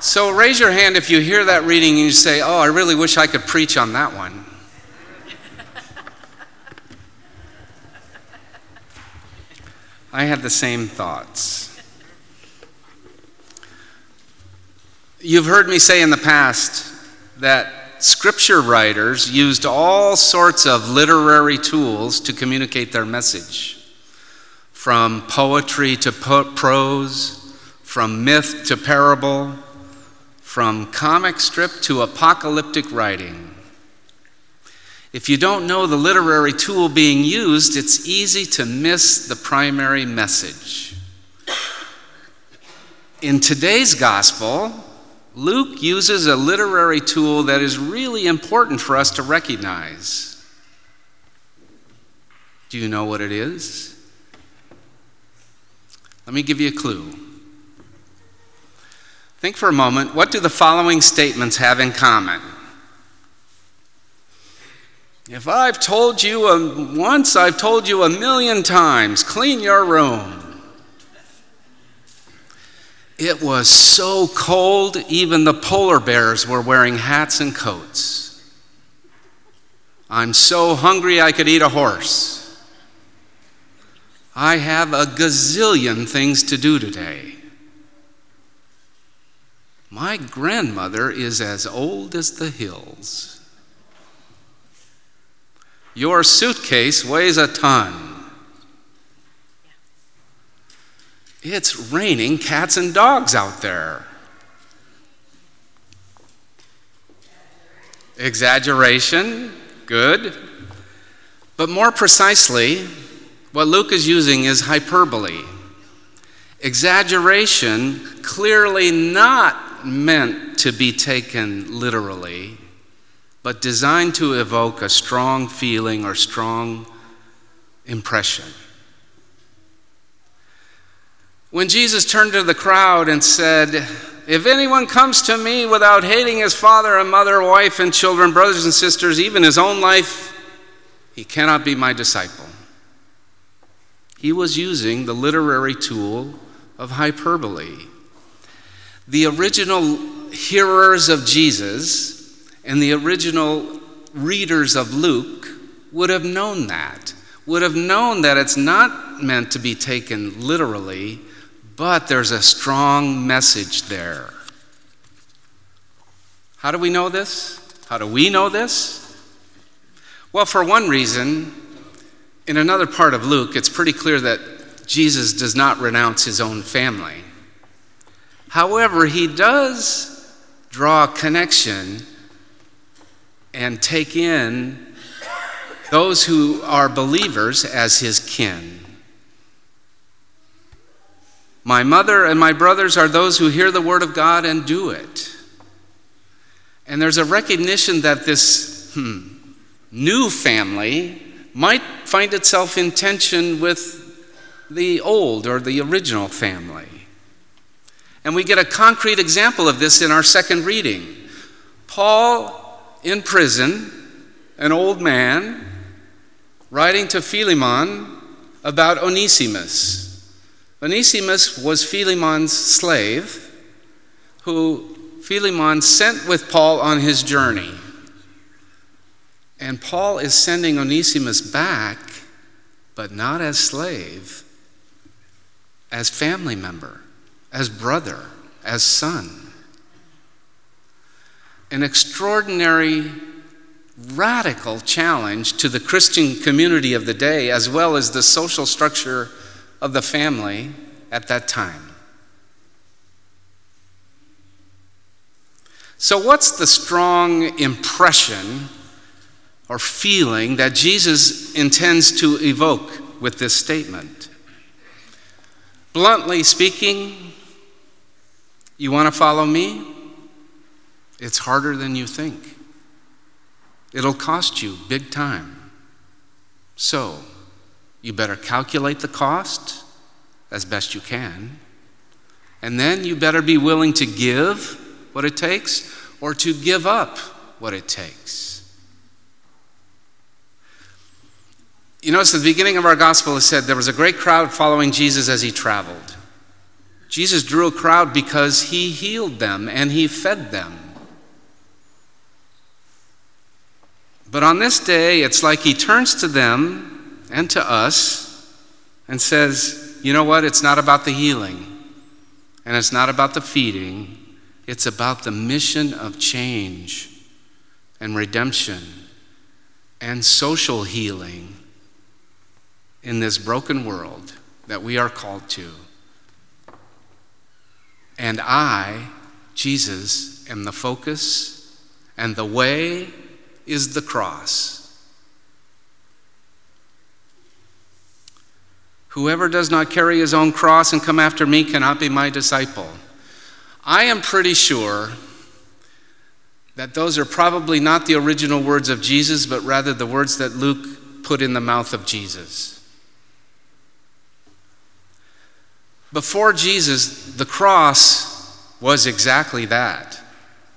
So raise your hand if you hear that reading and you say, Oh, I really wish I could preach on that one. I had the same thoughts. You've heard me say in the past that scripture writers used all sorts of literary tools to communicate their message, from poetry to po- prose, from myth to parable, from comic strip to apocalyptic writing. If you don't know the literary tool being used, it's easy to miss the primary message. In today's gospel, Luke uses a literary tool that is really important for us to recognize. Do you know what it is? Let me give you a clue. Think for a moment what do the following statements have in common? If I've told you a, once, I've told you a million times clean your room. It was so cold, even the polar bears were wearing hats and coats. I'm so hungry I could eat a horse. I have a gazillion things to do today. My grandmother is as old as the hills. Your suitcase weighs a ton. It's raining cats and dogs out there. Exaggeration, good. But more precisely, what Luke is using is hyperbole. Exaggeration, clearly not meant to be taken literally but designed to evoke a strong feeling or strong impression. When Jesus turned to the crowd and said, If anyone comes to me without hating his father and mother, wife and children, brothers and sisters, even his own life, he cannot be my disciple. He was using the literary tool of hyperbole. The original hearers of Jesus and the original readers of Luke would have known that, would have known that it's not meant to be taken literally, but there's a strong message there. How do we know this? How do we know this? Well, for one reason, in another part of Luke, it's pretty clear that Jesus does not renounce his own family. However, he does draw a connection and take in those who are believers as his kin. My mother and my brothers are those who hear the word of God and do it. And there's a recognition that this hmm, new family might find itself in tension with the old or the original family. And we get a concrete example of this in our second reading. Paul in prison, an old man, writing to Philemon about Onesimus. Onesimus was Philemon's slave, who Philemon sent with Paul on his journey. And Paul is sending Onesimus back, but not as slave, as family member, as brother, as son an extraordinary, radical challenge to the Christian community of the day, as well as the social structure of the family at that time. So, what's the strong impression or feeling that Jesus intends to evoke with this statement? Bluntly speaking, you want to follow me? It's harder than you think. It'll cost you big time. So, you better calculate the cost as best you can. And then you better be willing to give what it takes or to give up what it takes. You notice at the beginning of our gospel, it said there was a great crowd following Jesus as he traveled. Jesus drew a crowd because he healed them and he fed them. But on this day, it's like he turns to them and to us and says, You know what? It's not about the healing and it's not about the feeding, it's about the mission of change and redemption and social healing in this broken world that we are called to. And I, Jesus, am the focus, and the way is the cross. Whoever does not carry his own cross and come after me cannot be my disciple. I am pretty sure that those are probably not the original words of Jesus, but rather the words that Luke put in the mouth of Jesus. Before Jesus, the cross was exactly that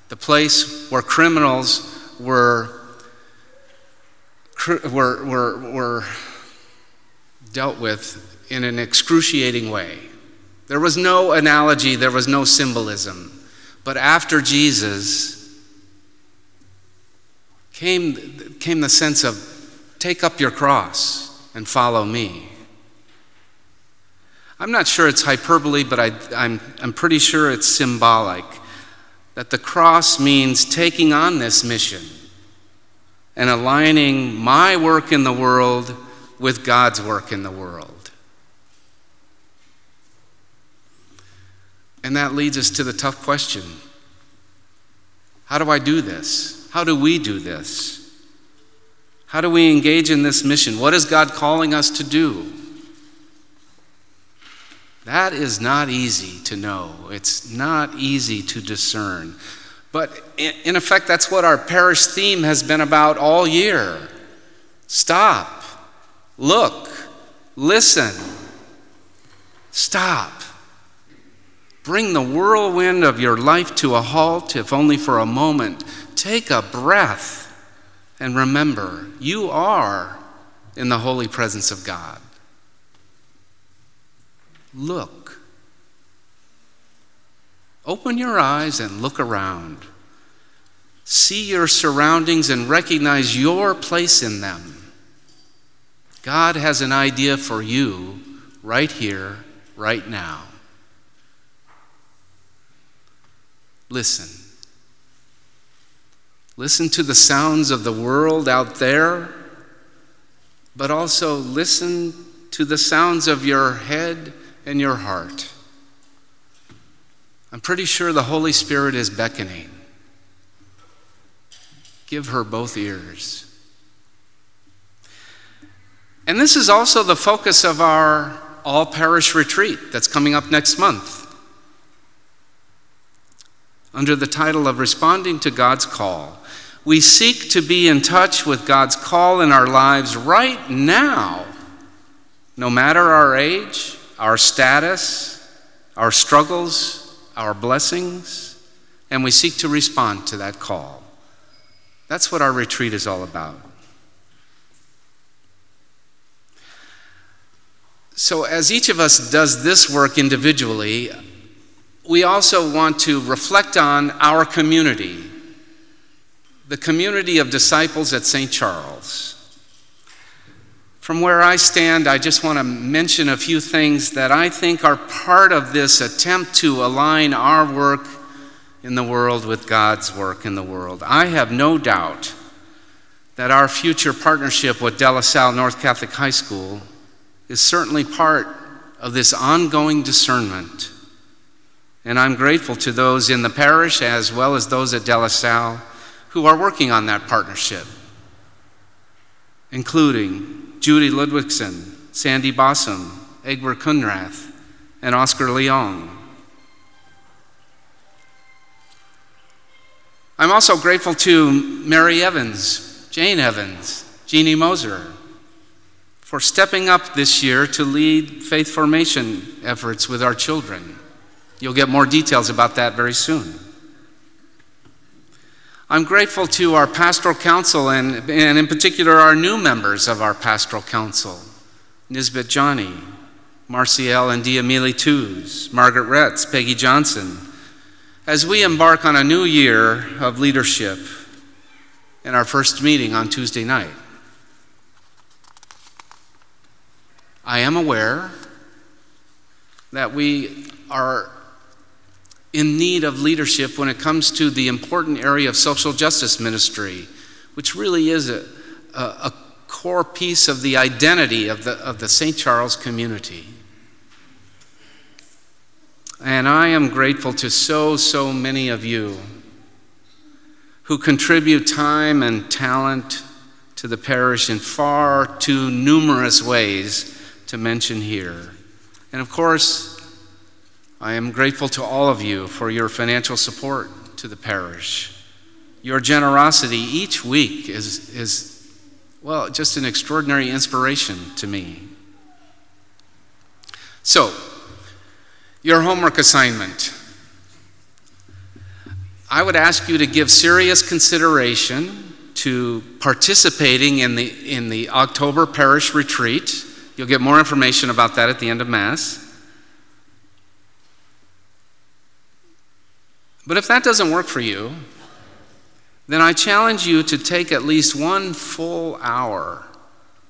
the place where criminals were, were, were, were dealt with in an excruciating way. There was no analogy, there was no symbolism. But after Jesus came, came the sense of take up your cross and follow me. I'm not sure it's hyperbole, but I, I'm, I'm pretty sure it's symbolic that the cross means taking on this mission and aligning my work in the world with God's work in the world. And that leads us to the tough question How do I do this? How do we do this? How do we engage in this mission? What is God calling us to do? That is not easy to know. It's not easy to discern. But in effect, that's what our parish theme has been about all year. Stop, look, listen, stop. Bring the whirlwind of your life to a halt, if only for a moment. Take a breath and remember you are in the holy presence of God. Look. Open your eyes and look around. See your surroundings and recognize your place in them. God has an idea for you right here, right now. Listen. Listen to the sounds of the world out there, but also listen to the sounds of your head and your heart. I'm pretty sure the Holy Spirit is beckoning. Give her both ears. And this is also the focus of our all parish retreat that's coming up next month. Under the title of Responding to God's Call, we seek to be in touch with God's call in our lives right now, no matter our age, our status, our struggles, our blessings, and we seek to respond to that call. That's what our retreat is all about. So, as each of us does this work individually, we also want to reflect on our community, the community of disciples at St. Charles. From where I stand, I just want to mention a few things that I think are part of this attempt to align our work in the world with God's work in the world. I have no doubt that our future partnership with De La Salle North Catholic High School is certainly part of this ongoing discernment. And I'm grateful to those in the parish as well as those at De La Salle who are working on that partnership, including Judy Ludwigson, Sandy Bossum, Egbert Kunrath, and Oscar Leong. I'm also grateful to Mary Evans, Jane Evans, Jeannie Moser for stepping up this year to lead faith formation efforts with our children. You'll get more details about that very soon. I'm grateful to our pastoral council and, and in particular our new members of our pastoral council Nisbet Johnny, Marciel and Diamili Tews, Margaret Retz, Peggy Johnson, as we embark on a new year of leadership in our first meeting on Tuesday night. I am aware that we are in need of leadership when it comes to the important area of social justice ministry, which really is a, a, a core piece of the identity of the, of the St. Charles community. And I am grateful to so, so many of you who contribute time and talent to the parish in far too numerous ways to mention here. And of course, I am grateful to all of you for your financial support to the parish. Your generosity each week is, is well, just an extraordinary inspiration to me. So, your homework assignment. I would ask you to give serious consideration to participating in the, in the October parish retreat. You'll get more information about that at the end of Mass. But if that doesn't work for you, then I challenge you to take at least one full hour,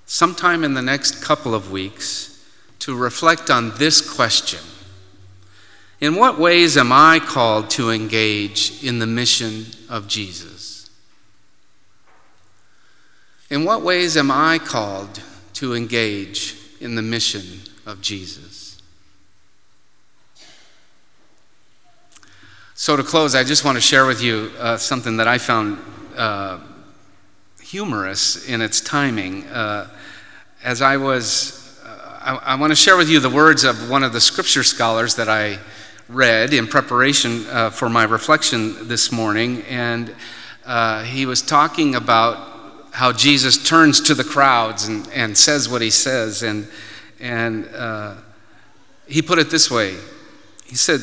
sometime in the next couple of weeks, to reflect on this question In what ways am I called to engage in the mission of Jesus? In what ways am I called to engage in the mission of Jesus? So, to close, I just want to share with you uh, something that I found uh, humorous in its timing. Uh, as I was, uh, I, I, want to share with you the words of one of the scripture scholars that I read in preparation uh, for my reflection this morning. And uh, he was talking about how Jesus turns to the crowds and, and says what he says. And, and he put it this way He said,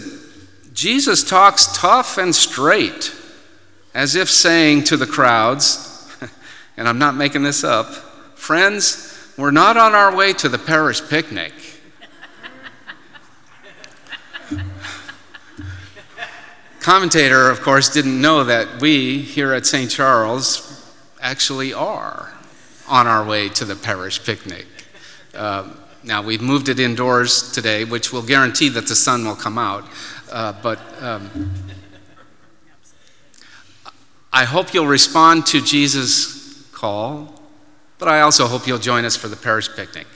Jesus talks tough and straight, as if saying to the crowds, and I'm not making this up, friends, we're not on our way to the parish picnic. Commentator, of course, didn't know that we here at St. Charles actually are on our way to the parish picnic. Uh, now, we've moved it indoors today, which will guarantee that the sun will come out. Uh, but um, I hope you'll respond to Jesus' call, but I also hope you'll join us for the parish picnic.